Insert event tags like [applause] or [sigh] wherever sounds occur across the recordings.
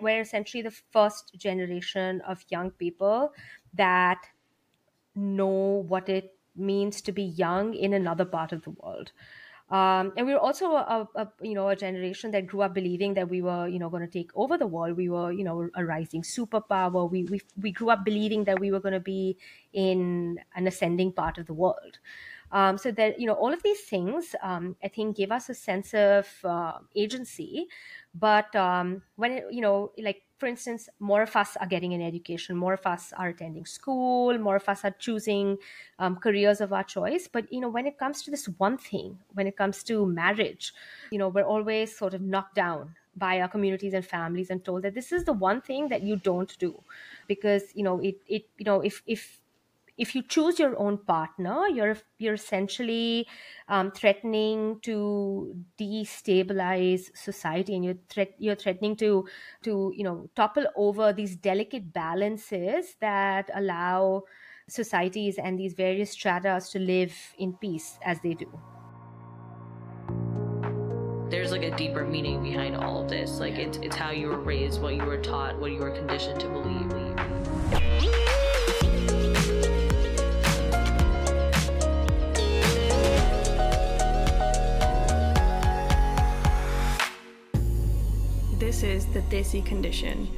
We're essentially the first generation of young people that know what it means to be young in another part of the world. Um, and we were also a, a, you know a generation that grew up believing that we were you know going to take over the world. We were you know a rising superpower. We we we grew up believing that we were going to be in an ascending part of the world. Um, so that you know all of these things um, I think give us a sense of uh, agency. But um, when you know like for instance, more of us are getting an education, more of us are attending school, more of us are choosing um, careers of our choice. But you know, when it comes to this one thing, when it comes to marriage, you know, we're always sort of knocked down by our communities and families and told that this is the one thing that you don't do because you know it it you know if if if you choose your own partner, you're you're essentially um, threatening to destabilize society, and you're you're threatening to to you know topple over these delicate balances that allow societies and these various stratas to live in peace as they do. There's like a deeper meaning behind all of this. Like it's it's how you were raised, what you were taught, what you were conditioned to believe. This is the Desi Condition.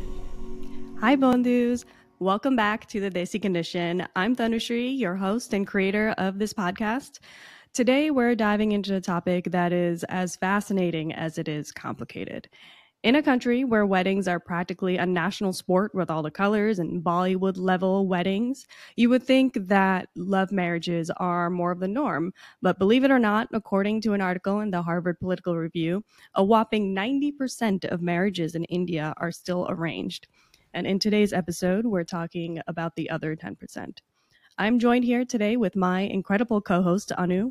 Hi, Bondus. Welcome back to the Desi Condition. I'm Thanushri, your host and creator of this podcast. Today, we're diving into a topic that is as fascinating as it is complicated. In a country where weddings are practically a national sport with all the colors and Bollywood level weddings, you would think that love marriages are more of the norm. But believe it or not, according to an article in the Harvard Political Review, a whopping 90% of marriages in India are still arranged. And in today's episode, we're talking about the other 10%. I'm joined here today with my incredible co host, Anu.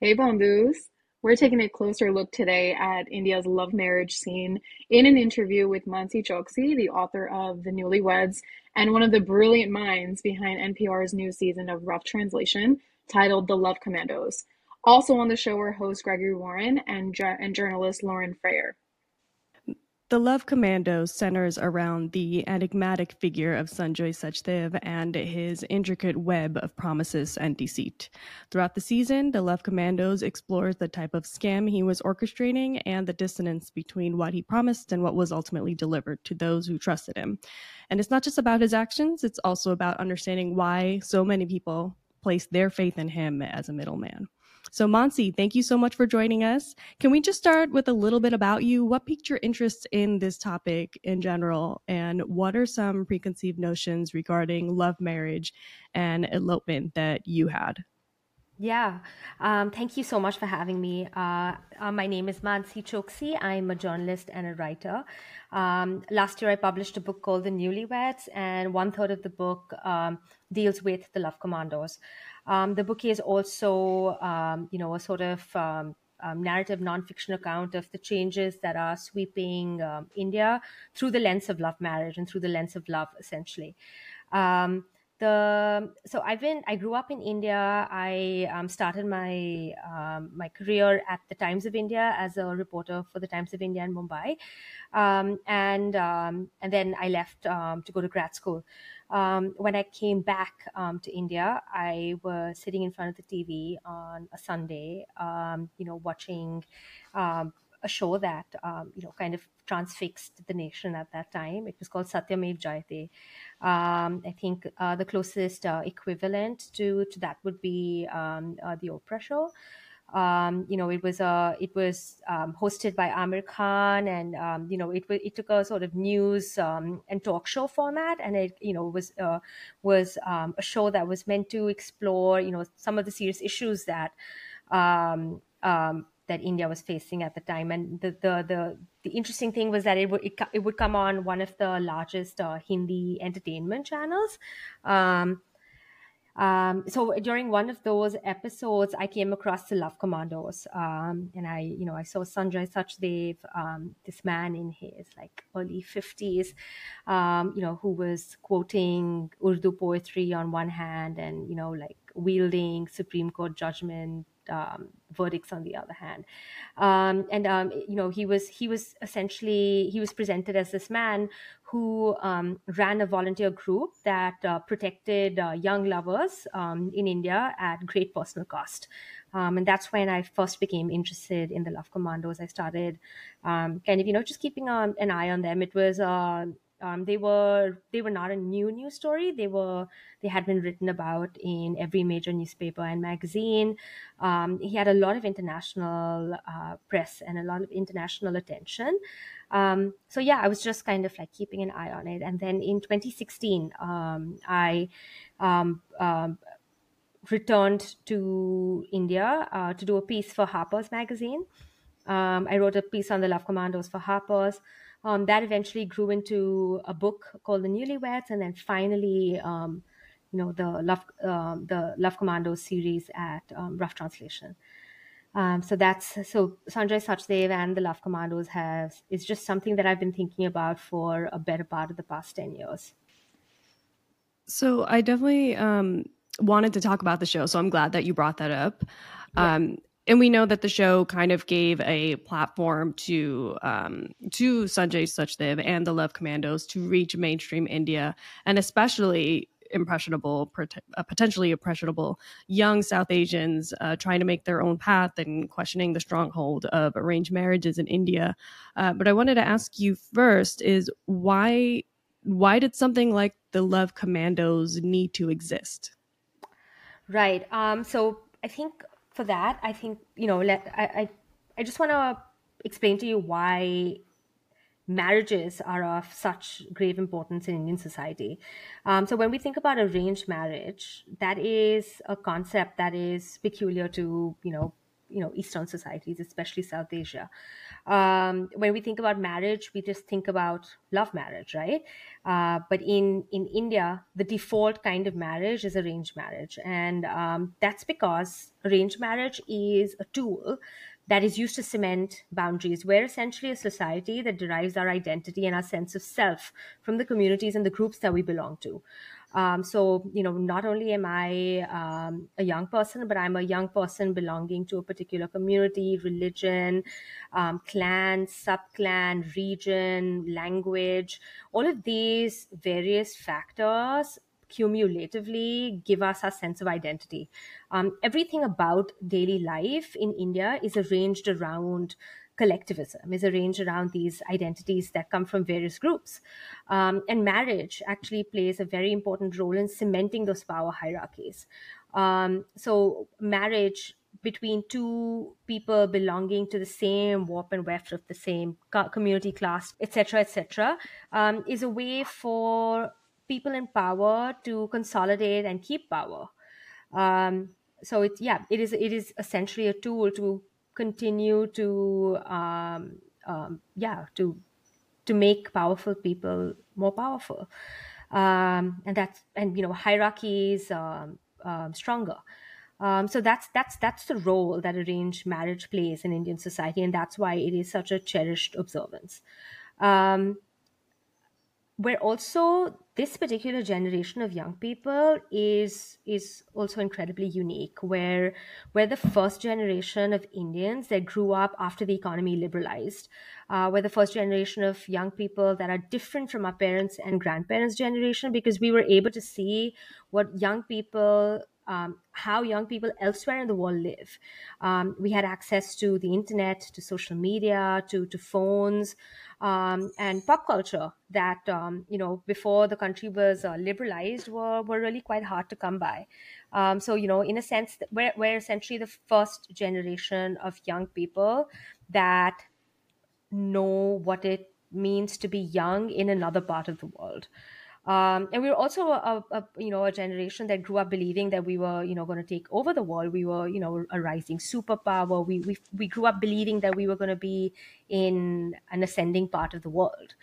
Hey, Bondus. We're taking a closer look today at India's love marriage scene in an interview with Mansi Choksi, the author of The Newlyweds and one of the brilliant minds behind NPR's new season of Rough Translation titled The Love Commandos. Also on the show are host Gregory Warner and, and journalist Lauren Frayer. The Love Commando centers around the enigmatic figure of Sanjoy Sachdev and his intricate web of promises and deceit. Throughout the season, The Love Commandos explores the type of scam he was orchestrating and the dissonance between what he promised and what was ultimately delivered to those who trusted him. And it's not just about his actions, it's also about understanding why so many people place their faith in him as a middleman. So, Mansi, thank you so much for joining us. Can we just start with a little bit about you? What piqued your interest in this topic in general? And what are some preconceived notions regarding love marriage and elopement that you had? Yeah, um, thank you so much for having me. Uh, uh, my name is Mansi Choksi. I'm a journalist and a writer. Um, last year, I published a book called The Newlyweds, and one third of the book um, deals with the Love Commandos. Um, the book is also, um, you know, a sort of um, narrative nonfiction account of the changes that are sweeping India through the lens of love marriage and through the lens of love, essentially. Um, the so I've been I grew up in India. I um, started my um, my career at the Times of India as a reporter for the Times of India in Mumbai, um, and and then I left to go to grad school um, when I came back um, to India, I was sitting in front of the TV on a Sunday, um, you know, watching um, a show that, um, you know, kind of transfixed the nation at that time. It was called Satyamev Jayate. Um, I think uh, the closest uh, equivalent to, to that would be uh, the Oprah show. Um, you know, it was uh, it was um, hosted by Aamir Khan, and um, you know, it it took a sort of news um, and talk show format, and it you know was uh, was um, a show that was meant to explore you know some of the serious issues that um, that India was facing at the time. And the the the, the interesting thing was that it would it, it would come on one of the largest uh, Hindi entertainment channels. Um, um, so during one of those episodes, I came across the Love Commandos, um, and I, you know, I saw Sanjoy Sachdev, um, this man in his like early fifties, um, you know, who was quoting Urdu poetry on one hand, and you know, like wielding Supreme Court judgment um, verdicts on the other hand. Um, and um, you know, he was he was essentially he was presented as this man who um, ran a volunteer group that uh, protected uh, young lovers um, in India at great personal cost. Um, and that's when I first became interested in the Love Commandos. I started kind of, you know, just keeping an eye on them. It was uh, um, they were they were not a new news story. They were they had been written about in every major newspaper and magazine. Um, he had a lot of international uh, press and a lot of international attention. Um, so yeah, I was just kind of like keeping an eye on it. And then in 2016, um, I um, um, returned to India uh, to do a piece for Harper's Magazine. I wrote a piece on the Love Commandos for Harper's. Um, that eventually grew into a book called The Newlyweds, and then finally, um, you know, the Love um, the Love Commandos series at um, Rough Translation. Um, so that's so Sanjoy Sachdev and the Love Commandos has is just something that I've been thinking about for a better part of the past ten years. So I definitely um, wanted to talk about the show, so I'm glad that you brought that up. Yeah and we know that the show kind of gave a platform to um, to Sanjoy Sachdev and the Love Commandos to reach mainstream India, and especially impressionable, uh, potentially impressionable young South Asians uh, trying to make their own path and questioning the stronghold of arranged marriages in India. Uh, but I wanted to ask you first: is why why did something like the Love Commandos need to exist? Right. Um, so I think for that, I think you know, let I I, I just want to explain to you why marriages are of such grave importance in Indian society. Um, so when we think about arranged marriage, that is a concept that is peculiar to you know you know Eastern societies, especially South Asia um, when we think about marriage, we just think about love marriage, right? Uh, but in in India, the default kind of marriage is arranged marriage, and um, that's because arranged marriage is a tool that is used to cement boundaries. We're essentially a society that derives our identity and our sense of self from the communities and the groups that we belong to. Um, so, you know, not only am I um, a young person, but I'm a young person belonging to a particular community, religion, um, clan, subclan, region, language. All of these various factors cumulatively give us a sense of identity. Um, everything about daily life in India is arranged around collectivism is arranged around these identities that come from various groups. Um, and marriage actually plays a very important role in cementing those power hierarchies. Um, so, marriage between two people belonging to the same warp and weft of the same community class, etc., etc., um, is a way for people in power to consolidate and keep power. Um, so it's yeah, it is it is essentially a tool to continue to um, um, yeah to to make powerful people more powerful. Um, and that's and you know hierarchies um, um, stronger. Um, so that's that's that's the role that arranged marriage plays in indian society and that's why it is such a cherished observance where also this particular generation of young people is is also incredibly unique where where the first generation of indians that grew up after the economy liberalized uh, we're the first generation of young people that are different from our parents and grandparents generation because we were able to see what young people um, how young people elsewhere in the world live. Um, we had access to the internet, to social media, to, to phones, um, and pop culture that um, you know before the country was uh, liberalized were, were really quite hard to come by. Um, so you know, in a sense, we're, we're essentially the first generation of young people that know what it means to be young in another part of the world. Um, and we were also a, a, you know a generation that grew up believing that we were you know going to take over the world. We were you know a rising superpower. We we we grew up believing that we were going to be in an ascending part of the world.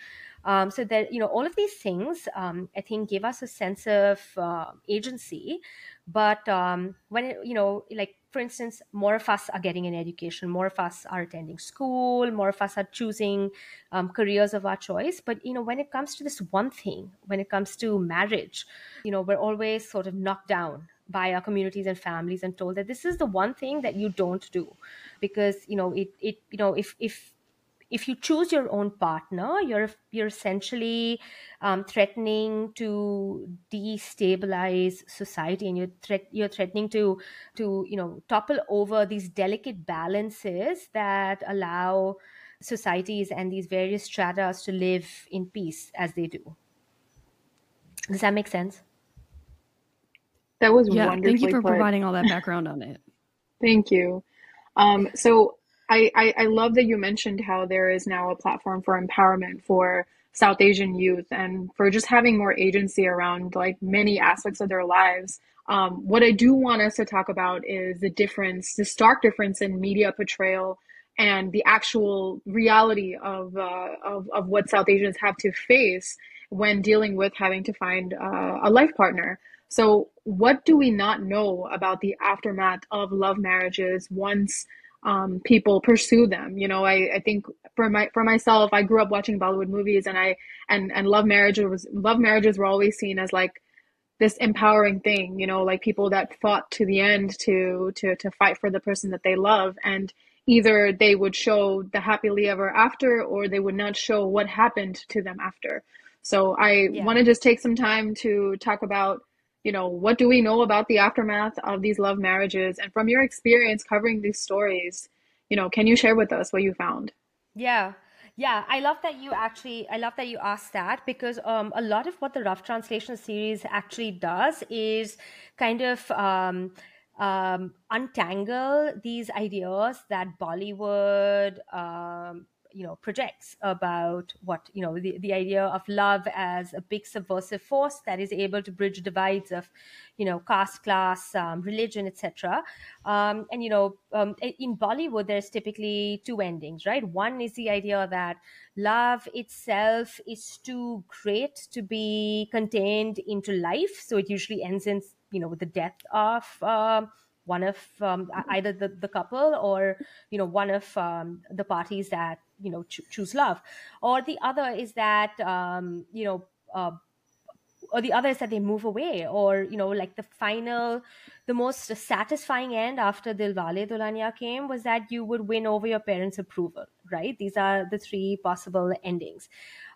Um, so that you know all of these things, um, I think, give us a sense of uh, agency. But um, when it, you know, like for instance, more of us are getting an education, more of us are attending school, more of us are choosing um, careers of our choice. But you know, when it comes to this one thing, when it comes to marriage, you know, we're always sort of knocked down by our communities and families and told that this is the one thing that you don't do because you know it it you know if if if you choose your own partner, you're you're essentially um, threatening to destabilize society, and you're threat you're threatening to to you know topple over these delicate balances that allow societies and these various stratas to live in peace as they do. Does that make sense? That was Yeah, wonderfully thank you for put. providing all that background on it. [laughs] Thank you. Um, so I, I, I love that you mentioned how there is now a platform for empowerment for South Asian youth and for just having more agency around like many aspects of their lives. Um, what I do want us to talk about is the difference, the stark difference in media portrayal and the actual reality of, uh, of, of what South Asians have to face when dealing with having to find uh, a life partner. So, what do we not know about the aftermath of love marriages once um, people pursue them? You know, I, I think for my for myself, I grew up watching Bollywood movies, and I and and love marriages was love marriages were always seen as like this empowering thing. You know, like people that fought to the end to to to fight for the person that they love, and either they would show the happily ever after, or they would not show what happened to them after. So I Yeah. want to just take some time to talk about you know, what do we know about the aftermath of these love marriages? And from your experience covering these stories, you know, can you share with us what you found? Yeah. Yeah, I love that you actually I love that you asked that because um, a lot of what the Rough Translation series actually does is kind of um, um, untangle these ideas that Bollywood um, you know projects about what you know the, the idea of love as a big subversive force that is able to bridge divides of you know caste class um, religion etc um, and you know um, in bollywood there's typically two endings right? One is the idea that love itself is too great to be contained into life. So it usually ends in you know with the death of um, one of um, either the, the couple or you know one of um, the parties that you know cho- choose love. Or the other is that um, you know uh, or the other is that they move away or you know like the final the most satisfying end after dilwale dulhania came was that you would win over your parents approval right? These are the three possible endings.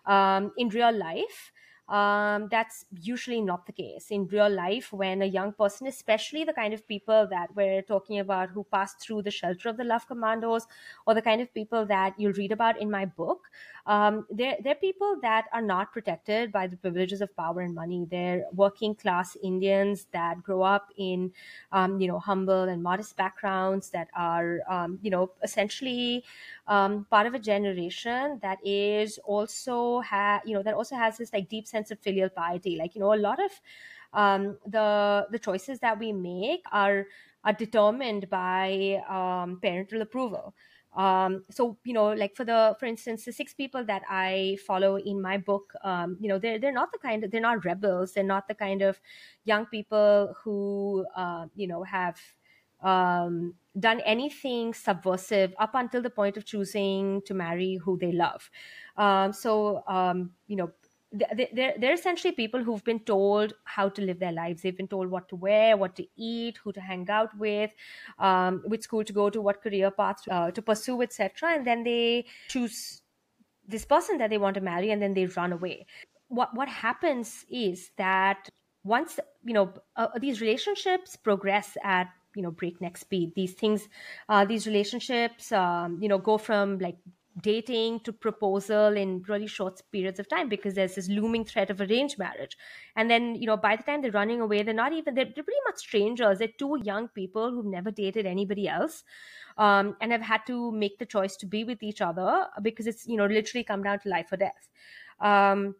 Um, in real life um, that's usually not the case in real life when a young person especially the kind of people that we're talking about who passed through the shelter of the love commandos or the kind of people that you'll read about in my book um, they're, they're people that are not protected by the privileges of power and money. They're working class indians that grow up in um, you know humble and modest backgrounds that are um, you know essentially um, part of a generation that is also ha- you know that also has this like deep sense of filial piety. Like you know a lot of um, the the choices that we make are are determined by um, parental approval um, so you know like for the for instance the six people that i follow in my book um, you know they're, they're not the kind of they're not rebels they're not the kind of young people who uh, you know have um, done anything subversive up until the point of choosing to marry who they love. Um, so, um, you know, they're, they're essentially people who've been told how to live their lives. They've been told what to wear, what to eat, who to hang out with, um, which school to go to, what career path uh, to pursue, etc. And then they choose this person that they want to marry, and then they run away. What what happens is that once you know uh, these relationships progress at you know breakneck speed these things uh, these relationships um, you know go from like dating to proposal in really short periods of time because there's this looming threat of arranged marriage. And then you know by the time they're running away they're not even they're, they're pretty much strangers. They're two young people who've never dated anybody else um, and have had to make the choice to be with each other because it's you know literally come down to life or death. Um,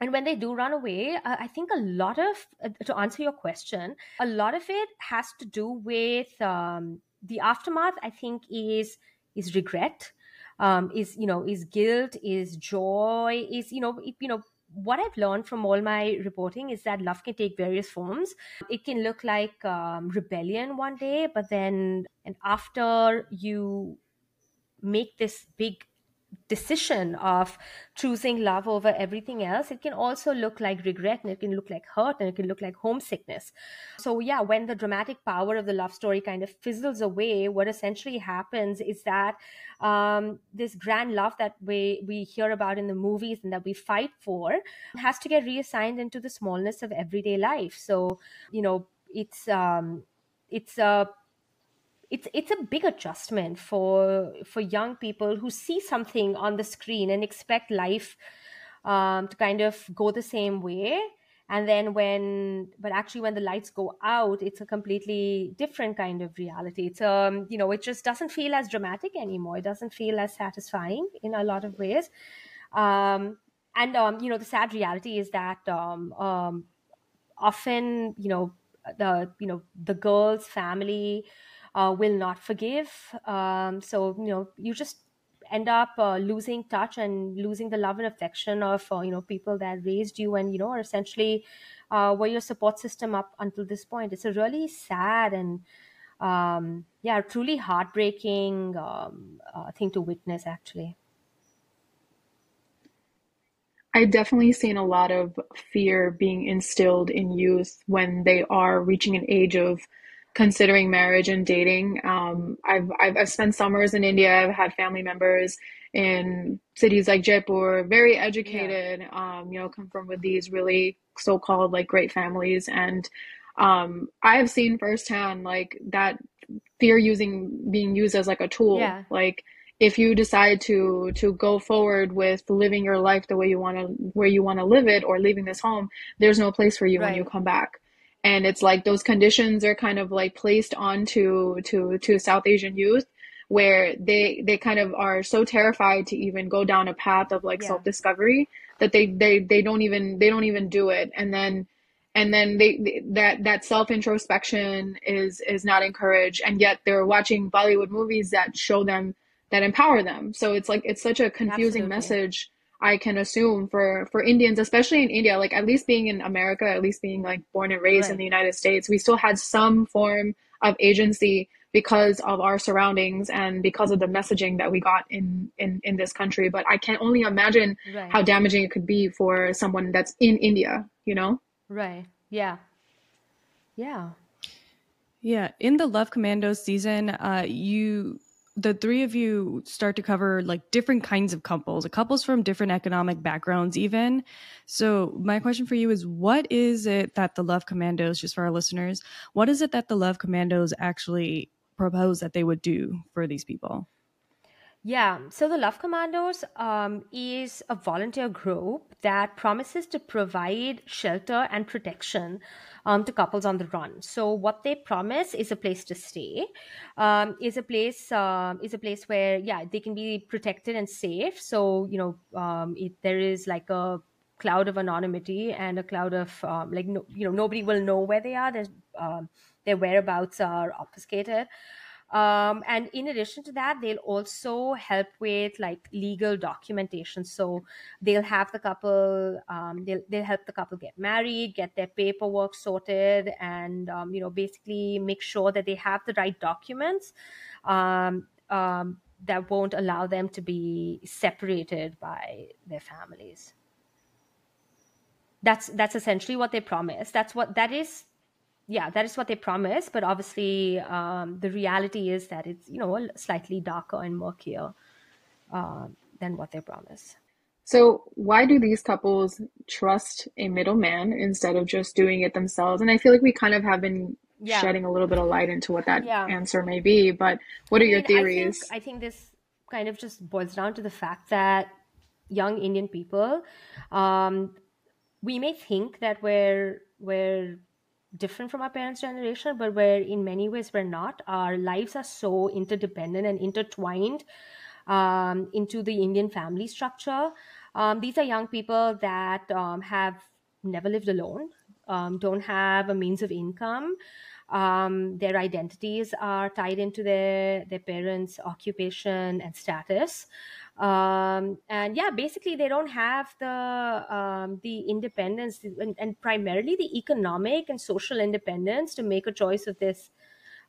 and when they do run away uh, i think a lot of uh, to answer your question a lot of it has to do with um, the aftermath i think is is regret um, is you know is guilt is joy is you know you know what I've learned from all my reporting is that love can take various forms. It can look like um, rebellion one day, but then and after you make this big decision of choosing love over everything else, it can also look like regret and it can look like hurt and it can look like homesickness. So, yeah, when the dramatic power of the love story kind of fizzles away, what essentially happens is that um, this grand love that we, we hear about in the movies and that we fight for has to get reassigned into the smallness of everyday life. So, you know, it's um, it's a it's it's a big adjustment for for young people who see something on the screen and expect life um, to kind of go the same way. And then when but actually when the lights go out it's a completely different kind of reality. It's um you know it just doesn't feel as dramatic anymore. It doesn't feel as satisfying in a lot of ways. Um and um you know the sad reality is that um, um often you know the you know the girl's family uh, will not forgive. Um, so you know, you just end up uh, losing touch and losing the love and affection of uh, you know people that raised you and you know are essentially uh, were your support system up until this point. It's a really sad and um, yeah, truly heartbreaking um, uh, thing to witness. Actually. I've definitely seen a lot of fear being instilled in youth when they are reaching an age of considering marriage and dating. Um, I've, I've, I've spent summers in India. I've had family members in cities like Jaipur, very educated. Yeah. Um, you know, come from with these really so-called like great families, and um, I have seen firsthand like that fear using being used as like a tool. Yeah. Like if you decide to to go forward with living your life the way you want to where you want to live it or leaving this home, there's no place for you right. when you come back and it's like those conditions are kind of like placed onto to to South Asian youth where they they kind of are so terrified to even go down a path of like yeah. self discovery that they they they don't even they don't even do it and then and then they, they that that self introspection is is not encouraged and yet they're watching Bollywood movies that show them that empower them so it's like it's such a confusing Absolutely. message I can assume for for Indians, especially in India, like at least being in America, at least being like born and raised right. in the United States, we still had some form of agency because of our surroundings and because of the messaging that we got in in in this country. But I can only imagine right. how damaging it could be for someone that's in India. You know? Right. Yeah. Yeah. Yeah. In the Love Commandos season, uh, you the three of you start to cover like different kinds of couples, couples from different economic backgrounds, even. So, my question for you is what is it that the Love Commandos, just for our listeners, what is it that the Love Commandos actually propose that they would do for these people? Yeah, so the Love Commandos um, is a volunteer group that promises to provide shelter and protection um, to couples on the run. So what they promise is a place to stay, um, is a place uh, is a place where yeah they can be protected and safe. So you know um, it, there is like a cloud of anonymity and a cloud of um, like no, you know nobody will know where they are. There's their whereabouts are obfuscated. Um, and in addition to that, they'll also help with like legal documentation. So they'll have the couple, um, they'll, they'll help the couple get married, get their paperwork sorted, and, um, you know, basically make sure that they have the right documents um, um, that won't allow them to be separated by their families. That's that's essentially what they promise. That's what that is yeah, that is what they promise. But obviously, um, the reality is that it's you know slightly darker and murkier uh, than what they promise. So why do these couples trust a middleman instead of just doing it themselves? And I feel like we kind of have been yeah. shedding a little bit of light into what that yeah. answer may be. But what are I mean, your theories? I think, I think, this kind of just boils down to the fact that young Indian people, um, we may think that we're we're different from our parents' generation, but where in many ways we're not. Our lives are so interdependent and intertwined um, into the Indian family structure. Um, these are young people that um, have never lived alone, um, don't have a means of income. Um, their identities are tied into their their parents' occupation and status um, and yeah basically they don't have the um, the independence and, and, primarily the economic and social independence to make a choice of this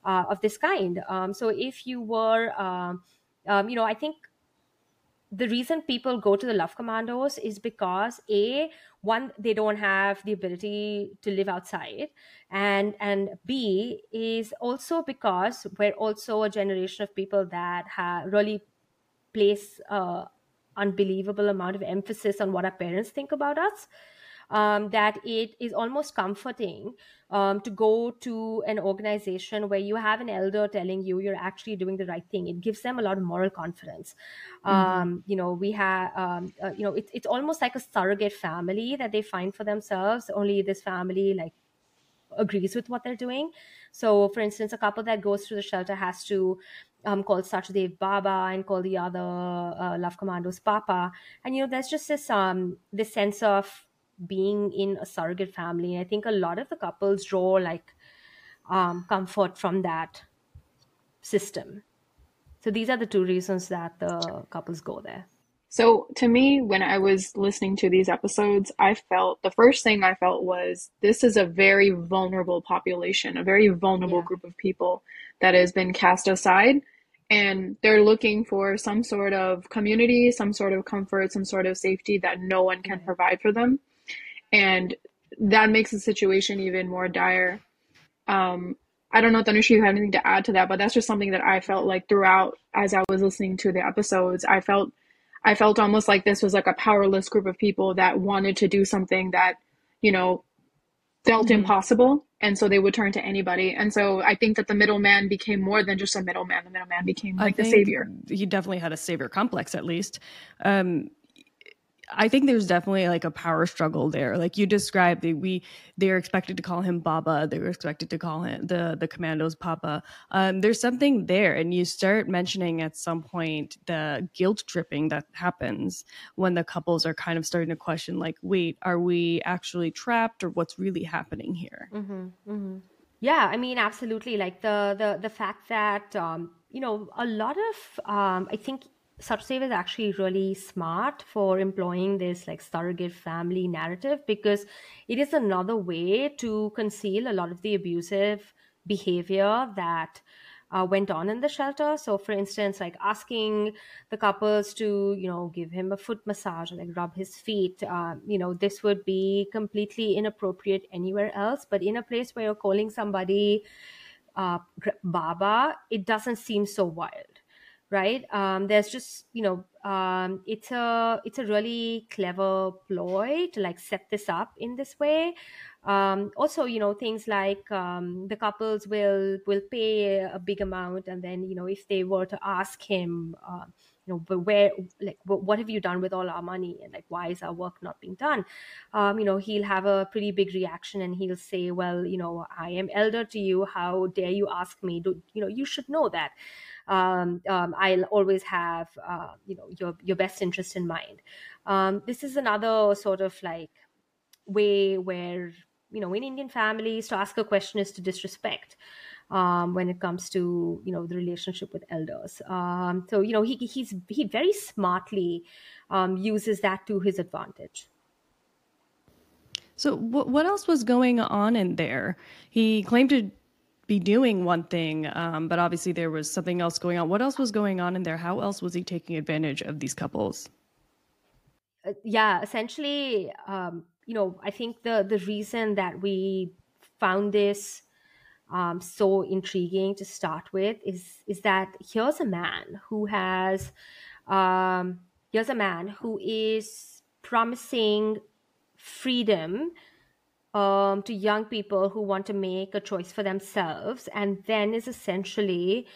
uh, of this kind. Um, so if you were um, um, you know i think the reason people go to the love commandos is because a one they don't have the ability to live outside and and b is also because we're also a generation of people that have really place uh, unbelievable amount of emphasis on what our parents think about us um, that it is almost comforting um, to go to an organization where you have an elder telling you you're actually doing the right thing. It gives them a lot of moral confidence. Mm-hmm. Um, you know, we have, um, uh, you know, it, it's almost like a surrogate family that they find for themselves. Only this family, like, agrees with what they're doing. So, for instance, a couple that goes through the shelter has to um, call Sachdev Baba and call the other uh, Love Commandos Papa. And you know, there's just this um this sense of being in a surrogate family. I think a lot of the couples draw like um, comfort from that system. So these are the two reasons that the couples go there. So to me, when I was listening to these episodes, I felt the first thing I felt was this is a very vulnerable population, a very vulnerable yeah. group of people that has been cast aside. And they're looking for some sort of community, some sort of comfort, some sort of safety that no one can provide for them and that makes the situation even more dire. Um, I don't know, Tanush, you have anything to add to that, but that's just something that I felt like throughout as I was listening to the episodes. I felt, I felt almost like this was like a powerless group of people that wanted to do something that, you know, felt mm-hmm. impossible, and so they would turn to anybody. And so I think that the middleman became more than just a middleman. The middleman became like the savior. He definitely had a savior complex, at least. Um, I think there's definitely like a power struggle there. Like you described, they, we they're expected to call him Baba. They were expected to call him the the commandos Papa. Um, there's something there, and you start mentioning at some point the guilt tripping that happens when the couples are kind of starting to question, like, wait, are we actually trapped, or what's really happening here? Mm-hmm, mm-hmm. Yeah, I mean, absolutely. Like the the the fact that um, you know a lot of um, I think Sachdev is actually really smart for employing this like surrogate family narrative because it is another way to conceal a lot of the abusive behavior that uh, went on in the shelter. So, for instance, like asking the couples to, you know, give him a foot massage or like rub his feet, uh, you know, this would be completely inappropriate anywhere else. But in a place where you're calling somebody uh, Baba, it doesn't seem so wild right? Um, there's just you know um, it's a it's a really clever ploy to like set this up in this way. Um, also you know things like um, the couples will will pay a big amount and then you know if they were to ask him uh, you know but where like what have you done with all our money? And like why is our work not being done? Um, you know he'll have a pretty big reaction and he'll say well you know i am elder to you. How dare you ask me? Do you know you should know that um, um, I'll always have uh, you know your your best interest in mind. Um, this is another sort of like way where you know in Indian families to ask a question is to disrespect. Um, when it comes to you know the relationship with elders. Um, so you know he he's he very smartly um, uses that to his advantage. So what what else was going on in there? He claimed to be doing one thing, um, but obviously there was something else going on. What else was going on in there? How else was he taking advantage of these couples? Uh, yeah, essentially, um, you know, I think the the reason that we found this um, so intriguing to start with is is that here's a man who has um, here's a man who is promising freedom um, to young people who want to make a choice for themselves, and then is essentially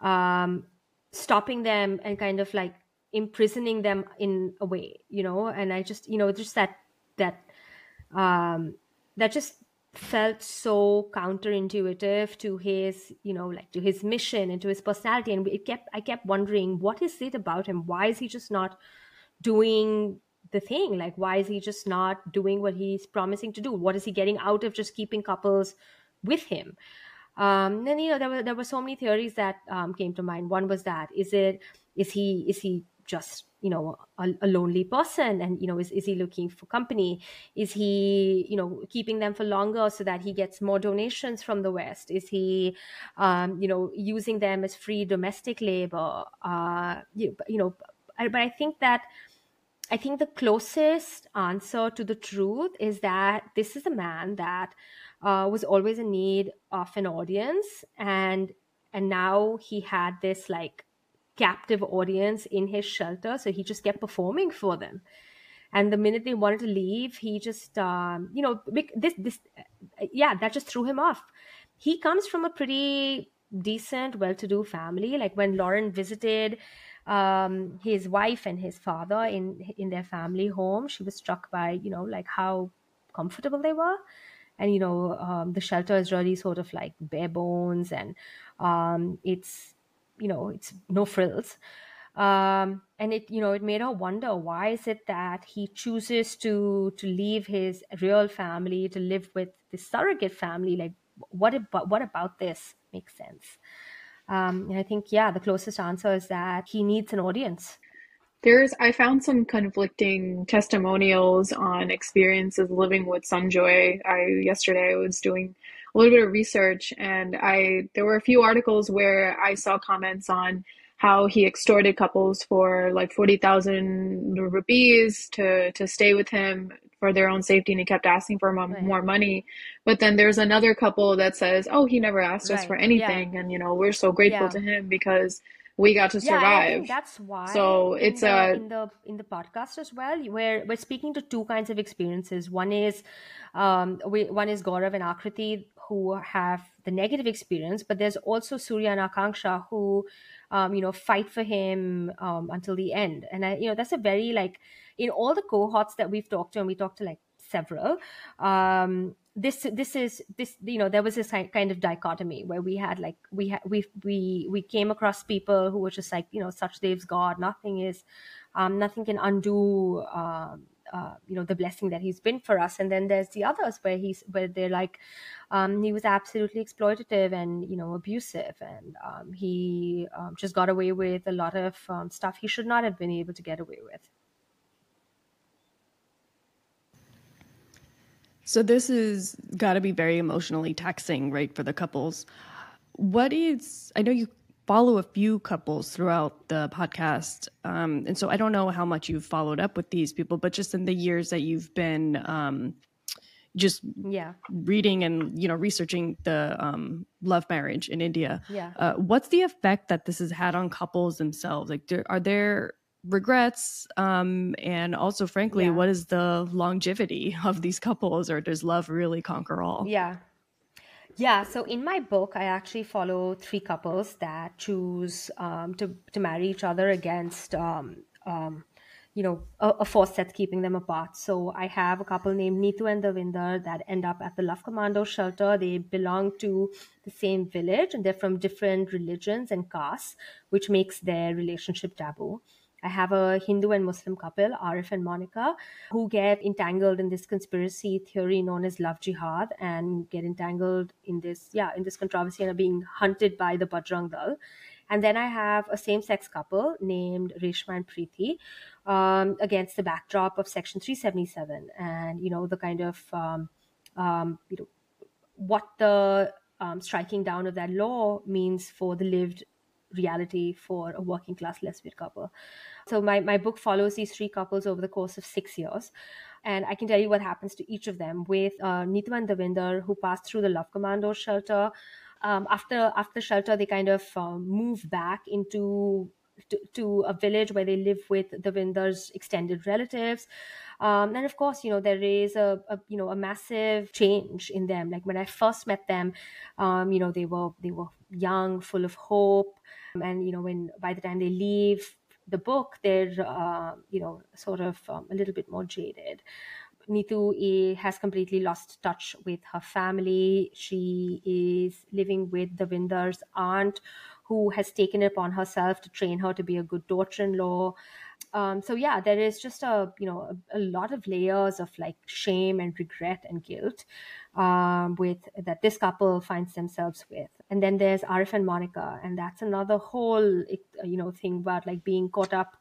um, stopping them and kind of like imprisoning them in a way, you know. And I just, you know, just that that um, that just felt so counterintuitive to his you know like to his mission and to his personality and it kept i kept wondering what is it about him why is he just not doing the thing like why is he just not doing what he's promising to do? What is he getting out of just keeping couples with him? Um and you know there were there were so many theories that um, came to mind. One was that is it is he is he just you know a, a, lonely person? And you know is, is he looking for company? Is he you know keeping them for longer so that he gets more donations from the west? Is he um, you know using them as free domestic labor? Uh, you, you know but I think that I think the closest answer to the truth is that this is a man that uh, was always in need of an audience, and and now he had this like captive audience in his shelter, so he just kept performing for them. And the minute they wanted to leave, he just um, you know this this yeah that just threw him off. He comes from a pretty decent, well-to-do family. Like when Lauren visited um, his wife and his father in in their family home. She was struck by you know like how comfortable they were, and you know um, the shelter is really sort of like bare bones and um, it's you know it's no frills. Um, and it you know it made her wonder why is it that he chooses to to leave his real family to live with this surrogate family like what about what about this makes sense um, and I think, yeah, the closest answer is that he needs an audience. There's, I found some conflicting testimonials on experiences living with Sanjoy. I yesterday I was doing a little bit of research, and I there were a few articles where I saw comments on how he extorted couples for like forty thousand rupees to to stay with him for their own safety and he kept asking for right. more money but then there's another couple that says oh he never asked right. us for anything yeah. and you know we're so grateful yeah. to him because we got to survive. Yeah, that's why. So it's the, a in the in the podcast as well. Where we're speaking to two kinds of experiences. One is, um, we, one is Gaurav and Akriti who have the negative experience, but there's also Surya and Akanksha who, um, you know, fight for him um, until the end. And I, you know, that's a very like in all the cohorts that we've talked to, and we talked to like several. Um, this this is this you know there was this kind of dichotomy where we had like we had we we we came across people who were just like you know Sachdev's God, nothing is, um, nothing can undo. Um, uh, you know the blessing that he's been for us and then there's the others where he's where they're like um, he was absolutely exploitative and you know abusive and um, he um, just got away with a lot of um, stuff he should not have been able to get away with So this is got to be very emotionally taxing, right, for the couples. What is? I know you follow a few couples throughout the podcast, um, and so I don't know how much you've followed up with these people, but just in the years that you've been um, just yeah reading and you know researching the um, love marriage in India. Yeah, uh, what's the effect that this has had on couples themselves? Like, are there regrets um, and also frankly yeah. what is the longevity of these couples or does love really conquer all? Yeah. Yeah so in my book i actually follow three couples that choose um, to, to marry each other against um, um you know a, a, force that's keeping them apart. So i have a couple named neetu and davinder that end up at the love commando shelter. They belong to the same village and they're from different religions and castes which makes their relationship taboo I have a Hindu and Muslim couple, Arif and Monica, who get entangled in this conspiracy theory known as love jihad and get entangled in this, yeah, in this controversy and are being hunted by the Bajrang Dal. And then I have a same sex couple named Reshma and Preeti um, against the backdrop of Section 377 and, you know, the kind of, um, um, you know, what the um, striking down of that law means for the lived reality for a working class lesbian couple. So my, my book follows these three couples over the course of six years. And I can tell you what happens to each of them with uh, and Davinder, who passed through the Love Commando shelter. Um, after after shelter, they kind of um, move back into to, to, a village where they live with Davinder's extended relatives. Um, and of course, you know, there is a, a, you know a massive change in them. Like when I first met them, um, you know, they were they were young, full of hope, and you know, when by the time they leave the book, they're uh, you know sort of um, a little bit more jaded. Neetu has completely lost touch with her family. She is living with the Davinder's aunt, who has taken it upon herself to train her to be a good daughter-in-law. Um, so yeah, there is just a you know a, a, lot of layers of like shame and regret and guilt um, with that this couple finds themselves with. And then there's Arif and Monica, and that's another whole you know thing about like being caught up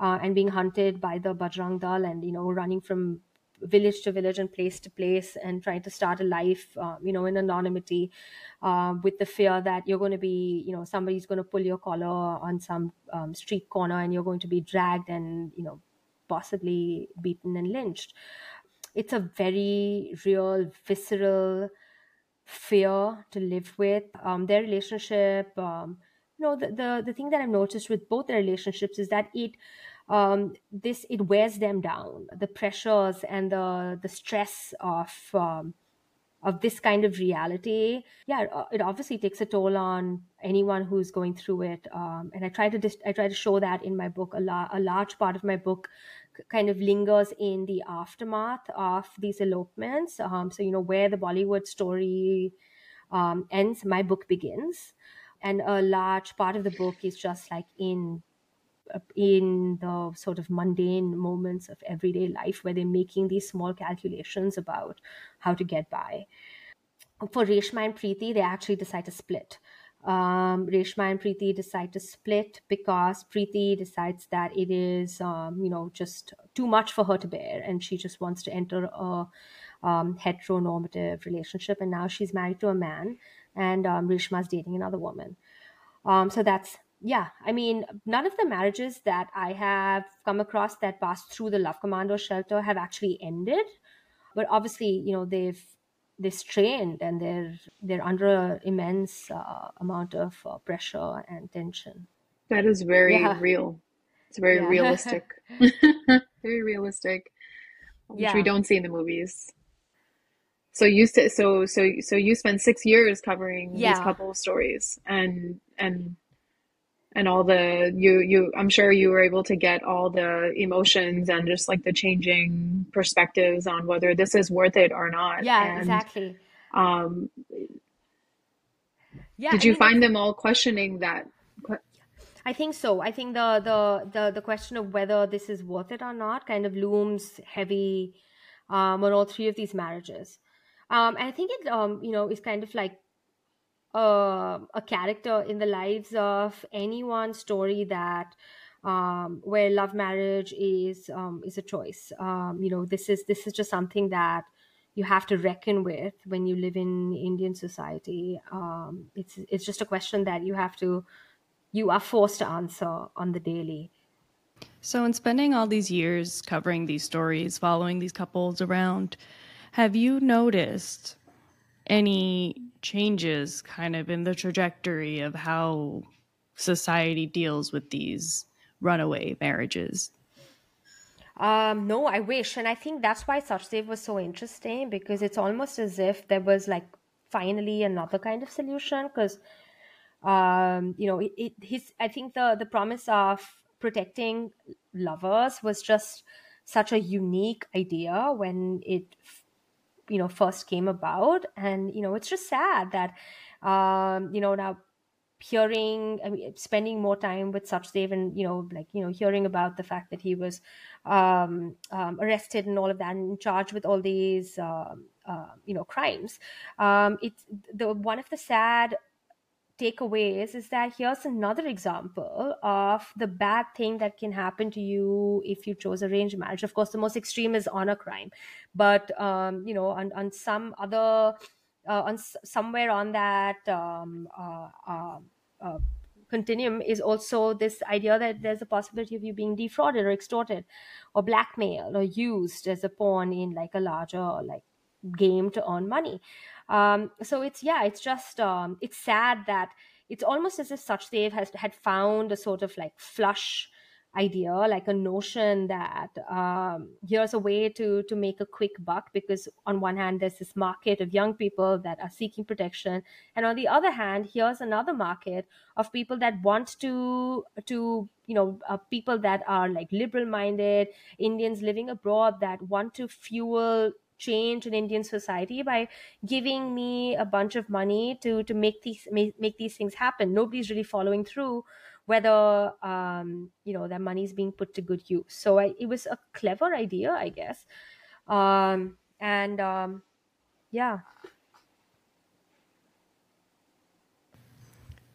uh, and being hunted by the Bajrang Dal and you know running from village to village and place to place and trying to start a life, uh, you know, in anonymity, uh, with the fear that you're going to be, you know, somebody's going to pull your collar on some um, street corner and you're going to be dragged and, you know, possibly beaten and lynched. It's a very real, visceral fear to live with. Um, their relationship, um, you know, the, the the thing that I've noticed with both their relationships is that it um, this it wears them down. The pressures and the the stress of um, of this kind of reality yeah uh, it obviously takes a toll on anyone who's going through it um, and i try to dis- i try to show that in my book a, la- a large part of my book kind of lingers in the aftermath of these elopements um, so you know where the bollywood story um, ends my book begins and a large part of the book is just like in in the sort of mundane moments of everyday life where they're making these small calculations about how to get by. For Reshma and Preeti, they actually decide to split. Um, Reshma and Preeti decide to split because Preeti decides that it is, um, you know, just too much for her to bear, and she just wants to enter a um, heteronormative relationship. And now she's married to a man, and um, Reshma's dating another woman. Um, so that's yeah, I mean, none of the marriages that I have come across that passed through the Love Commando shelter have actually ended. But obviously, you know, they've they're strained and they're they're under an immense uh, amount of uh, pressure and tension. That is very yeah. real. It's very yeah. realistic. [laughs] [laughs] very realistic, which yeah. we don't see in the movies. So you so so so you spent six years covering these couple of stories, and and and all the you you i'm sure you were able to get all the emotions and just like the changing perspectives on whether this is worth it or not yeah and, exactly um yeah did I you find them all questioning that I think so. I think the, the the the question of whether this is worth it or not kind of looms heavy um, on all three of these marriages. Um, and I think it um, you know is kind of like uh, a character in the lives of anyone story that um, where love marriage is um, is a choice. Um, you know, this is this is just something that you have to reckon with when you live in Indian society. Um, it's it's just a question that you have to you are forced to answer on the daily. So, in spending all these years covering these stories, following these couples around, have you noticed any changes kind of in the trajectory of how society deals with these runaway marriages? Um, no, I wish. And I think that's why Sachdev was so interesting because it's almost as if there was like finally another kind of solution because um, you know, it, it his I think the the promise of protecting lovers was just such a unique idea when it you know first came about. And you know it's just sad that um you know now hearing I mean, spending more time with Sachdev and you know like you know hearing about the fact that he was um, um, arrested and all of that and charged with all these um, uh, you know crimes um, it's the one of the sad takeaways is that here's another example of the bad thing that can happen to you if you chose arranged marriage. Of course, the most extreme is honor crime, but um, you know, on, on some other, uh, on s- somewhere on that um, uh, uh, uh, continuum is also this idea that there's a possibility of you being defrauded or extorted, or blackmailed or used as a pawn in like a larger like game to earn money. Um, so it's yeah, it's just um, it's sad that it's almost as if Sachdev has had found a sort of like flush idea like a notion that um, here's a way to to make a quick buck because on one hand there's this market of young people that are seeking protection. And on the other hand here's another market of people that want to to you know uh, people that are like liberal minded indians living abroad that want to fuel change in Indian society by giving me a bunch of money to to make these make, make these things happen. Nobody's really following through whether um, you know that money is being put to good use. So I, it was a clever idea, I guess, um, and um, yeah.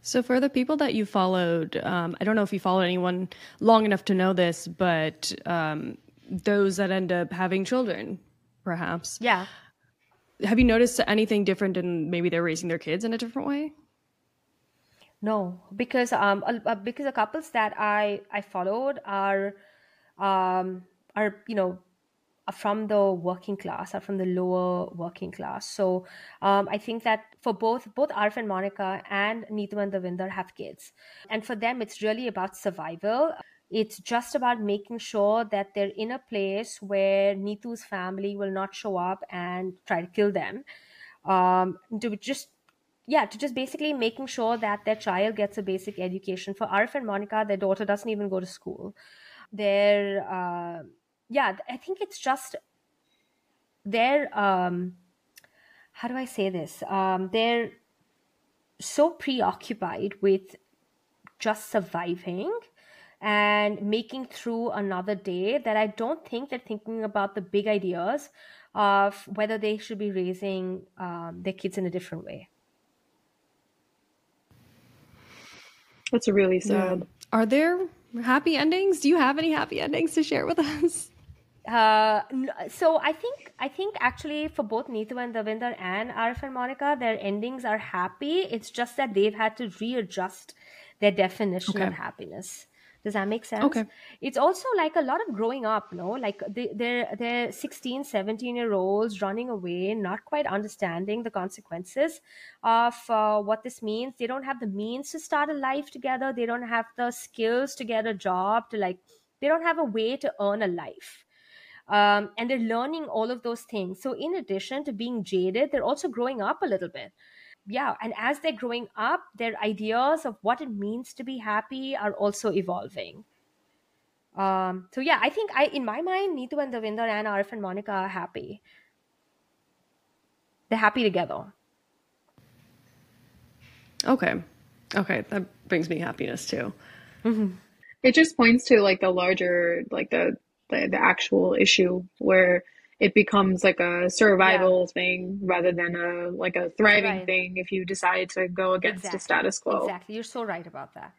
So, for the people that you followed, um, I don't know if you followed anyone long enough to know this, but um, those that end up having children perhaps. Yeah. Have you noticed anything different in maybe they're raising their kids in a different way? No, because um, because the couples that I I followed are, um, are you know, are from the working class, are from the lower working class. So, um, I think that for both both Arif and Monica and Neetu and Davinder have kids, and for them it's really about survival. It's just about making sure that they're in a place where Neetu's family will not show up and try to kill them. Um, to just yeah, to just basically making sure that their child gets a basic education. For Arif and Monica, their daughter doesn't even go to school. They're, uh, yeah, I think it's just they're, um, how do I say this? Um, they're so preoccupied with just surviving and making through another day that I don't think they're thinking about the big ideas of whether they should be raising um, their kids in a different way. That's really Yeah. sad. Are there happy endings? Do you have any happy endings to share with us? Uh, so I think I think actually for both Neetu and Davinder and Arif and Monica, their endings are happy. It's just that they've had to readjust their definition Okay. of happiness. Does that make sense? Okay. It's also like a lot of growing up, no? Like they, they're they're 16, 17 year olds running away, not quite understanding the consequences of uh, what this means. They don't have the means to start a life together. They don't have the skills to get a job. To like, they don't have a way to earn a life um, and they're learning all of those things. So, in addition to being jaded, they're also growing up a little bit. Yeah, and as they're growing up, their ideas of what it means to be happy are also evolving. Um, so yeah, I think I, in my mind, Neetu and Davinder and Arif and Monica are happy. They're happy together. Okay. Okay. That brings me happiness too. It just points to like the larger, like the the, the actual issue where it becomes like a survival thing rather than a like a thriving Right. thing if you decide to go against the status quo. Exactly. You're so right about that.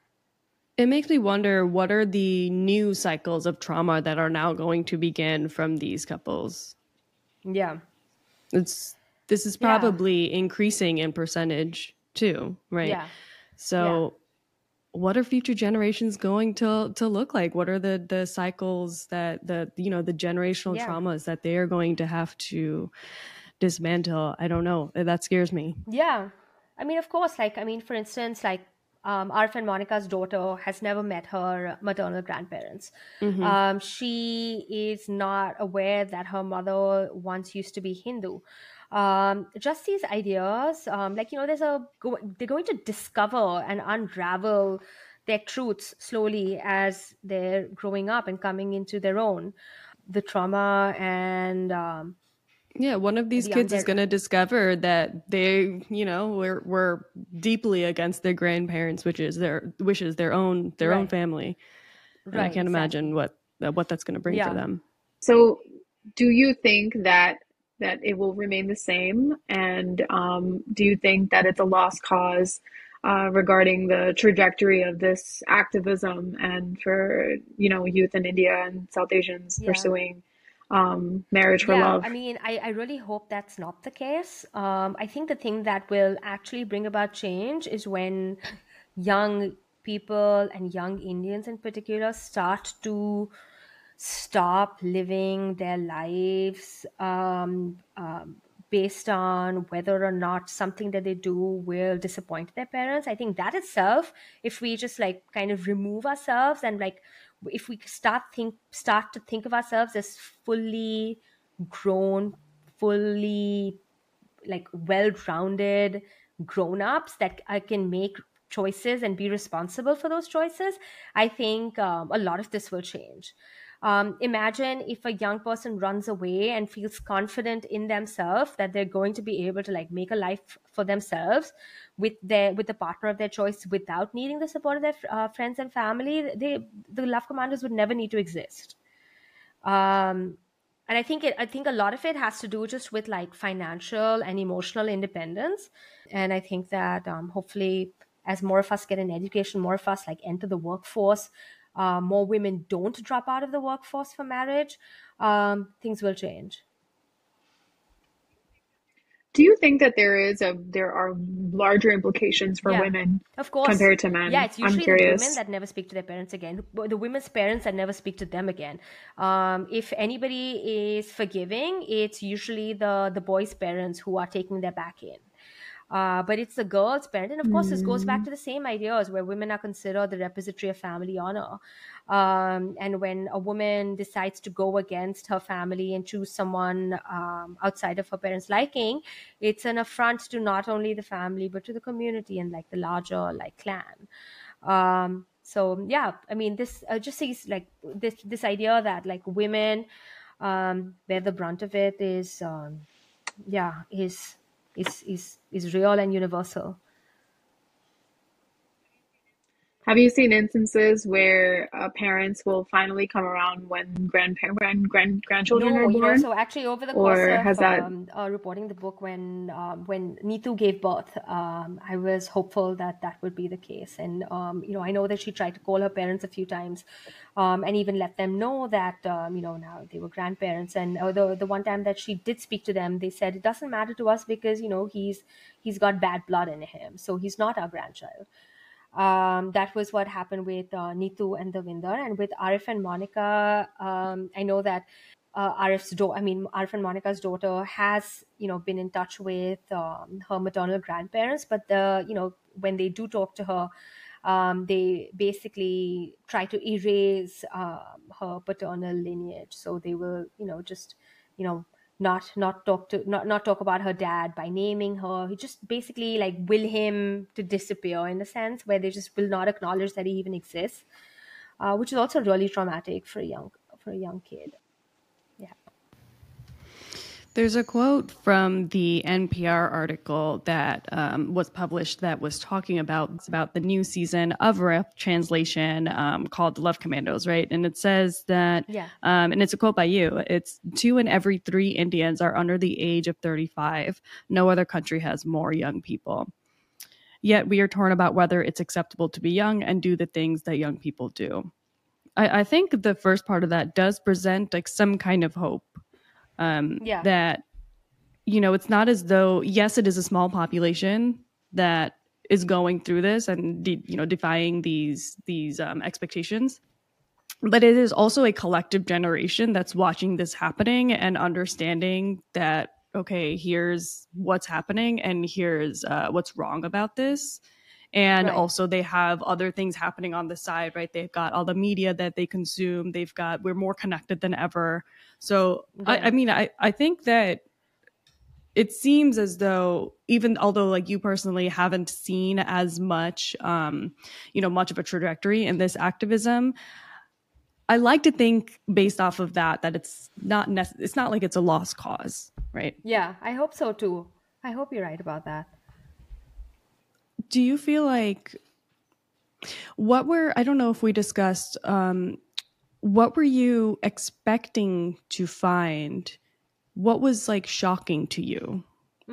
It makes me wonder what are the new cycles of trauma that are now going to begin from these couples? Yeah. It's this is Yeah. probably increasing in percentage too, right? Yeah. So what are future generations going to to look like? What are the the cycles that the you know the generational Yeah. traumas that they are going to have to dismantle? I don't know. That scares me. Yeah. I mean, of course, like, I mean, for instance, like, um, Arif and Monica's daughter has never met her maternal grandparents. Um, she is not aware that her mother once used to be Hindu. Um, just these ideas, um, like, you know, there's a, they're going to discover and unravel their truths slowly as they're growing up and coming into their own. The trauma and, um, Yeah, one of these The kids is going to discover that they, you know, were were deeply against their grandparents' wishes, their wishes, their own their own Right. family. And I can't exactly. imagine what uh, what that's going to bring Yeah. for them. So, do you think that that it will remain the same? And um, do you think that it's a lost cause uh, regarding the trajectory of this activism and for you know youth in India and South Asians Yeah. pursuing um, marriage for yeah, love? I mean, I, I really hope that's not the case. Um, I think the thing that will actually bring about change is when young people and young Indians in particular start to stop living their lives um, um, based on whether or not something that they do will disappoint their parents. I think that itself, if we just like kind of remove ourselves and like if we start think start to think of ourselves as fully grown, fully like well-rounded grown-ups that uh, can make choices and be responsible for those choices i think um, a lot of this will change um, imagine if a young person runs away and feels confident in themselves that they're going to be able to like make a life for themselves with their with the partner of their choice without needing the support of their uh, friends and family they the love commandos would never need to exist um, and I think it, I think a lot of it has to do just with like financial and emotional independence. And I think that um, hopefully, as more of us get an education, more of us like enter the workforce, uh, more women don't drop out of the workforce for marriage, um, things will change. do you think that there is a there are larger implications for Yeah, women of course. compared to men? Yeah, it's I'm usually the women that never speak to their parents again. The women's parents that never speak to them again. Um, if anybody is forgiving, it's usually the the boys' parents who are taking their back in. Uh, but it's the girl's parent. And of course, this goes back Mm. to the same ideas where women are considered the repository of family honor. Um, and when a woman decides to go against her family and choose someone um, outside of her parents' liking, it's an affront to not only the family, but to the community and like the larger like clan. Um, so yeah, I mean, this uh, just sees like this this idea that like women um, bear the brunt of it is um, yeah is is is is real and universal. Have you seen instances where uh, parents will finally come around when grandparent grand, grand grandchildren No, are you know, born? so actually over the course Or of has that um, uh, reporting the book, when um, when Neetu gave birth, um, I was hopeful that that would be the case. And um, you know, I know that she tried to call her parents a few times, um, and even let them know that um, you know now they were grandparents. And uh, the the one time that she did speak to them, they said it doesn't matter to us because you know he's he's got bad blood in him, so he's not our grandchild. Um, that was what happened with uh, Neetu and Davinder, and with Arif and Monica. Um, I know that uh, Arif's daughter, I mean Arif and Monica's daughter, has you know been in touch with um, her maternal grandparents, but the you know when they do talk to her, um, they basically try to erase um, her paternal lineage. So they will you know just you know not not talk to not not talk about her dad by naming her. He just basically like will him to disappear in a sense where they just will not acknowledge that he even exists uh, which is also really traumatic for a young for a young kid There's a quote from the NPR article that um, was published that was talking about about the new season of Rough Translation um, called The Love Commandos, right? And it says that, yeah um, and it's a quote by you. It's two in every three Indians are under the age of 35. No other country has more young people. Yet we are torn about whether it's acceptable to be young and do the things that young people do. I, I think the first part of that does present like some kind of hope um, Yeah. that you know it's not as though yes it is a small population that is going through this and de- you know defying these these um, expectations but it is also a collective generation that's watching this happening and understanding that okay here's what's happening and here's uh, what's wrong about this and Right. also they have other things happening on the side right? They've got all the media that they consume. They've got we're more connected than ever. So I, I mean I, I think that it seems as though even although like you personally haven't seen as much um you know much of a trajectory in this activism i like to think based off of that that it's not nec- it's not like it's a lost cause right? Yeah i hope so too. I hope you're right about that do you feel like what were i don't know if we discussed um what were you expecting to find? What was like shocking to you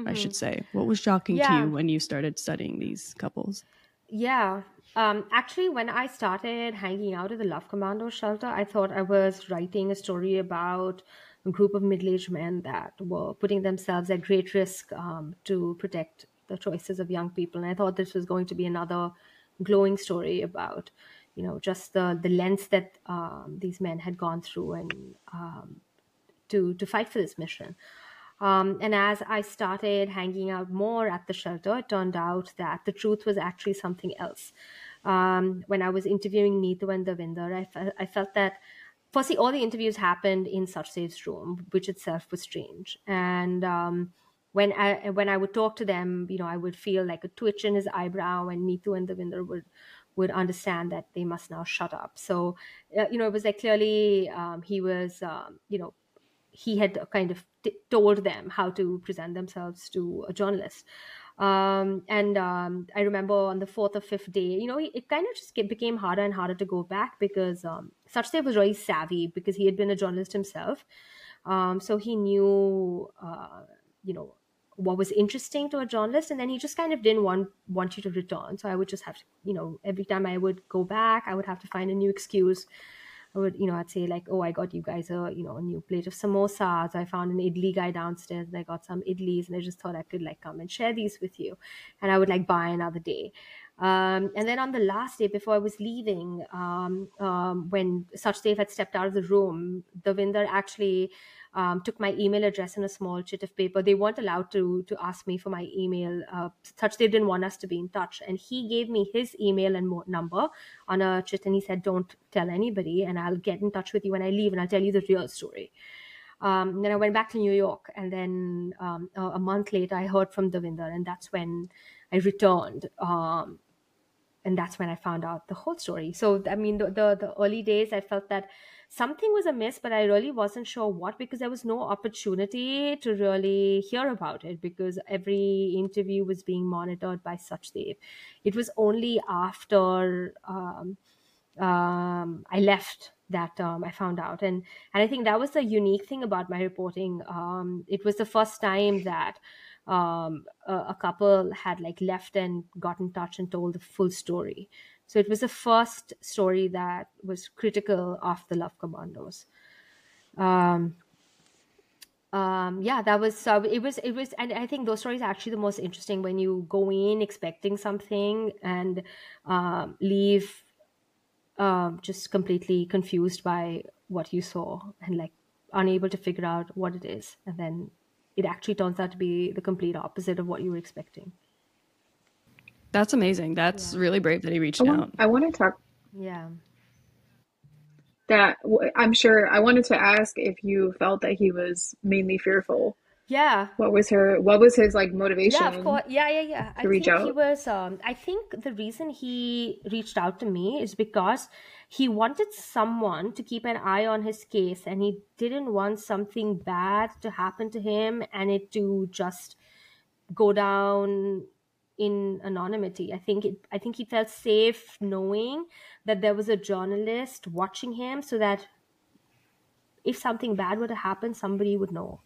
i should say? What was shocking to you when you started studying these couples? Yeah. Um, actually, when I started hanging out at the Love Commando shelter, I thought I was writing a story about a group of middle aged men that were putting themselves at great risk um, to protect the choices of young people. And I thought this was going to be another glowing story about, you know, just the, the lens that um, these men had gone through and um, to to fight for this mission. Um, and as I started hanging out more at the shelter, it turned out that the truth was actually something else. Um, when I was interviewing Neetu and Davinder, I, fe- I felt that, firstly, all the interviews happened in Sachdev's room, which itself was strange. And um, when I when I would talk to them, you know, I would feel like a twitch in his eyebrow, and Neetu and Davinder would would understand that they must now shut up. So, uh, you know, it was like clearly um, he was, um, you know, he had kind of t- told them how to present themselves to a journalist. Um, and um, I remember on the fourth or fifth day, you know, it, it kind of just became harder and harder to go back because um, Sachdev was really savvy because he had been a journalist himself. Um, so he knew, uh, you know, what was interesting to a journalist, and then he just kind of didn't want want you to return. So I would just have to, you know, every time I would go back, I would have to find a new excuse I would, you know, I'd say like, oh, I got you guys a, you know, a new plate of samosas. I found an idli guy downstairs and I got some idlis and I just thought I could like come and share these with you. And I would like buy another day. Um, and then on the last day before I was leaving, um, um, when Sachdev had stepped out of the room, Davinder actually um, took my email address and a small chit of paper. They weren't allowed to to ask me for my email. Uh, Sachdev didn't want us to be in touch, and he gave me his email and number on a chit, and he said, "Don't tell anybody, and I'll get in touch with you when I leave, and I'll tell you the real story." Um, then I went back to New York, and then um, a, a, month later, I heard from Davinder, and that's when I returned. Um, and that's when I found out the whole story. So I mean, the, the, the early days, I felt that something was amiss, but I really wasn't sure what because there was no opportunity to really hear about it because every interview was being monitored by Sachdev. It was only after um, um, I left that um, I found out, and and I think that was the unique thing about my reporting. Um, it was the first time that um, a, a, couple had like left and got in touch and told the full story. So it was the first story that was critical of the Love Commandos. Um, um, yeah, that was so. It was it was, and I think those stories are actually the most interesting when you go in expecting something and um, leave um, just completely confused by what you saw and like unable to figure out what it is, and then it actually turns out to be the complete opposite of what you were expecting. That's amazing. That's yeah. really brave that he reached I want, out. I want to talk. Yeah. That I'm sure. I wanted to ask if you felt that he was mainly fearful. Yeah. What was her? What was his like motivation? Yeah, of course. Yeah, yeah, yeah. To I reach think out. He was. Um, I think the reason he reached out to me is because he wanted someone to keep an eye on his case and he didn't want something bad to happen to him and it to just go down in anonymity i think it, i think he felt safe knowing that there was a journalist watching him so that if something bad were to happen somebody would know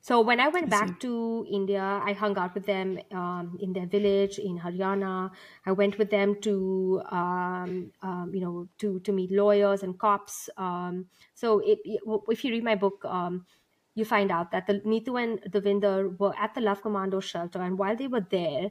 so when I went I back to India, I hung out with them um, in their village in Haryana. I went with them to, um, um, you know, to to meet lawyers and cops. Um, so it, if you read my book, um, you find out that the Neetu and Davinder were at the Love Commando shelter, and while they were there,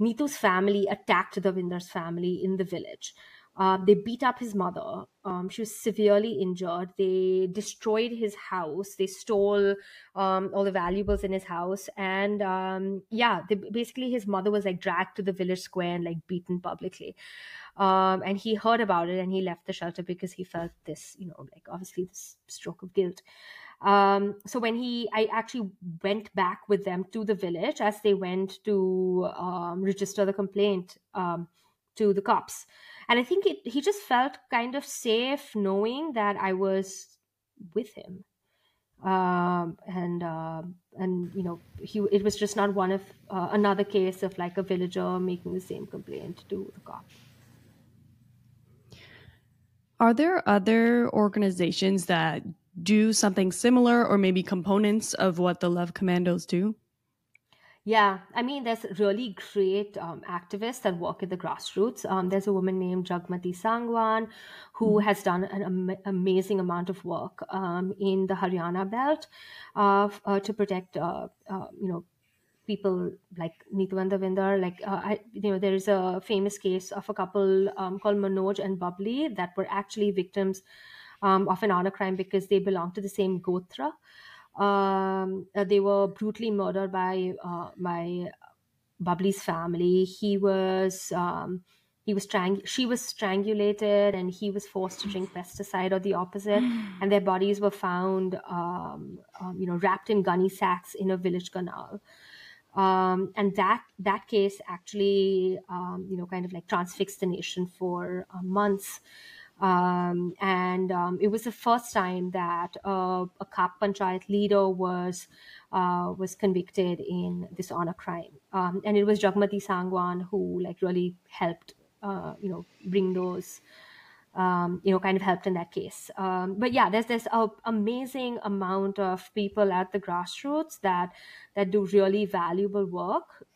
Neetu's family attacked Davinder's family in the village. Uh, they beat up his mother. Um, she was severely injured. They destroyed his house. They stole um, all the valuables in his house. And um, yeah, they, basically, his mother was like dragged to the village square and like beaten publicly. Um, and he heard about it and he left the shelter because he felt this, you know, like obviously this stroke of guilt. Um, so when he, I actually went back with them to the village as they went to um, register the complaint um, to the cops and i think it, he just felt kind of safe knowing that i was with him. Um, and uh, and you know he it was just not one of uh, another case of like a villager making the same complaint to the cop. Are there other organizations that do something similar or maybe components of what the love commandos do yeah, I mean, there's really great um, activists that work at the grassroots. Um, there's a woman named Jagmati Sangwan who mm-hmm. has done an am- amazing amount of work um, in the Haryana belt uh, uh, to protect, uh, uh, you know, people like Neetu and Davinder. Like, uh, I, you know, there is a famous case of a couple um, called Manoj and Babli that were actually victims um, of an honor crime because they belong to the same Gotra um, uh, they were brutally murdered by uh, by Babli's family. He was um, he was strang- she was strangulated and he was forced to drink pesticide or the opposite. [sighs] And their bodies were found um, um, you know wrapped in gunny sacks in a village canal. Um, and that that case actually um, you know kind of like transfixed the nation for uh, months um, and um, it was the first time that uh, a Khap Panchayat leader was uh, was convicted in this honor crime. Um, and it was Jagmati Sangwan who like really helped, uh, you know, bring those, um, you know, kind of helped in that case. Um, but yeah, there's this amazing amount of people at the grassroots that that do really valuable work.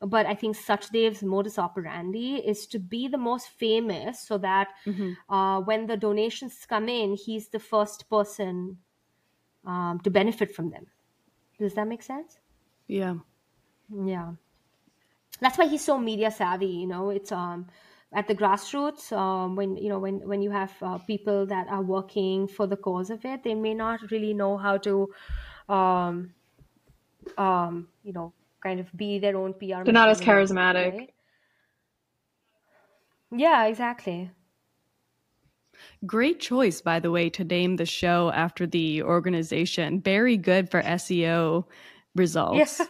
But I think Sachdev's modus operandi is to be the most famous so that Mm-hmm. uh, when the donations come in, he's the first person um, to benefit from them. Does that make sense? Yeah. Yeah. That's why he's so media savvy, you know, it's um at the grassroots um, when you know when when you have uh, people that are working for the cause of it they may not really know how to um um you know kind of be their own PR They're not as charismatic. right? Yeah, exactly. Great choice, by the way, to name the show after the organization. Very good for SEO results.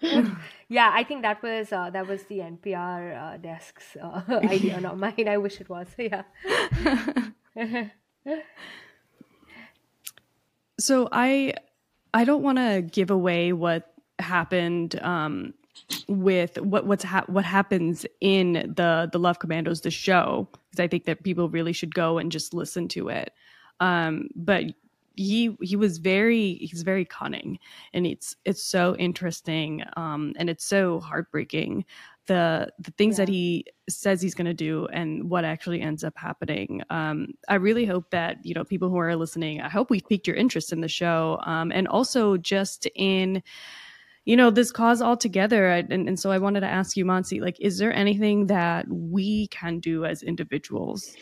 Yeah, [laughs] yeah. I think that was uh, that was the NPR uh, desk's uh, [laughs] idea, not mine. I wish it was. [laughs] Yeah. So I I don't want to give away what happened um, with what what's ha- what happens in the the Love Commandos the show because I think that people really should go and just listen to it. Um, but he he was very he's very cunning and it's it's so interesting um, and it's so heartbreaking the the things that he says he's going to do and what actually ends up happening. Um, I really hope that you know people who are listening. I hope we piqued your interest in the show, um, and also just in you know this cause altogether. And, and so I wanted to ask you, Mansi, like, is there anything that we can do as individuals?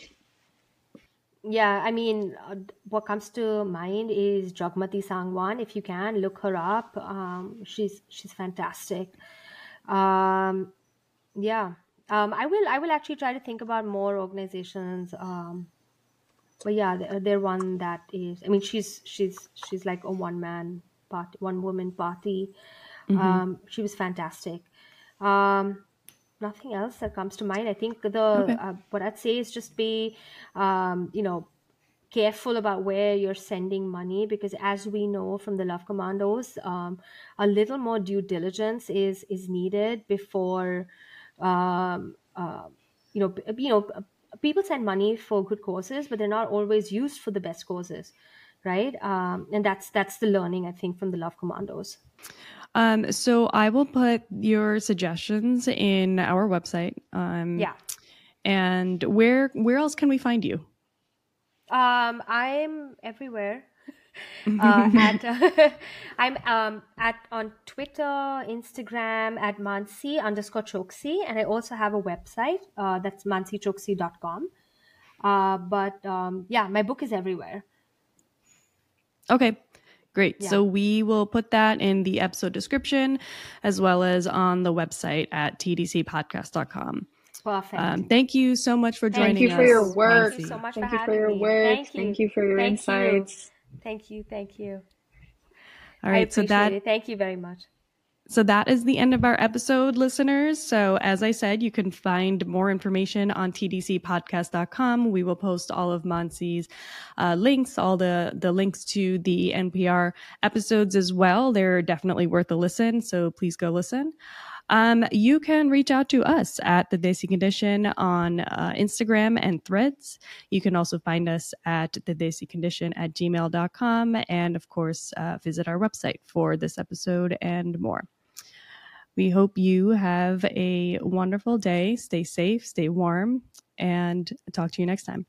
Yeah, I mean, uh, what comes to mind is Jagmati Sangwan. If you can look her up, um, she's she's fantastic. Um, yeah, um, I will I will actually try to think about more organizations. Um, but yeah, they're, they're one that is. I mean, she's she's she's like a one man party, one woman party. Um, she was fantastic. Um, nothing else that comes to mind. I think the uh, what I'd say is just be, um, you know, careful about where you're sending money because as we know from the Love Commandos, um, a little more due diligence is is needed before, um, uh, you know, you know, p- people send money for good causes, but they're not always used for the best causes, right? Um, and that's that's the learning I think from the Love Commandos. Um, so I will put your suggestions in our website. Um, Yeah. And where where else can we find you? Um, I'm everywhere. [laughs] uh, at uh, [laughs] I'm um, at on Twitter, Instagram at Mansi underscore Choksi, and I also have a website uh, that's mansichoksi.com. Uh, but um, yeah, my book is everywhere. Okay. Great. Yeah. So we will put that in the episode description as well as on the website at tdcpodcast.com. Perfect. Um, thank you so much for joining us. Thank you us. for your work. Thank you so much Thank for you for your me. work. Thank you. Thank you for your Thank you. insights. thank you. Thank you. All right. I. So that it. Thank you very much. So that is the end of our episode, listeners. So as I said, you can find more information on tdcpodcast.com. We will post all of Mansi's uh, links, all the, the links to the NPR episodes as well. They're definitely worth a listen. So please go listen. Um, you can reach out to us at the Desi Condition on uh, Instagram and threads. You can also find us at the Desi Condition at gmail.com. And of course, uh, visit our website for this episode and more. We hope you have a wonderful day. Stay safe, stay warm, and talk to you next time.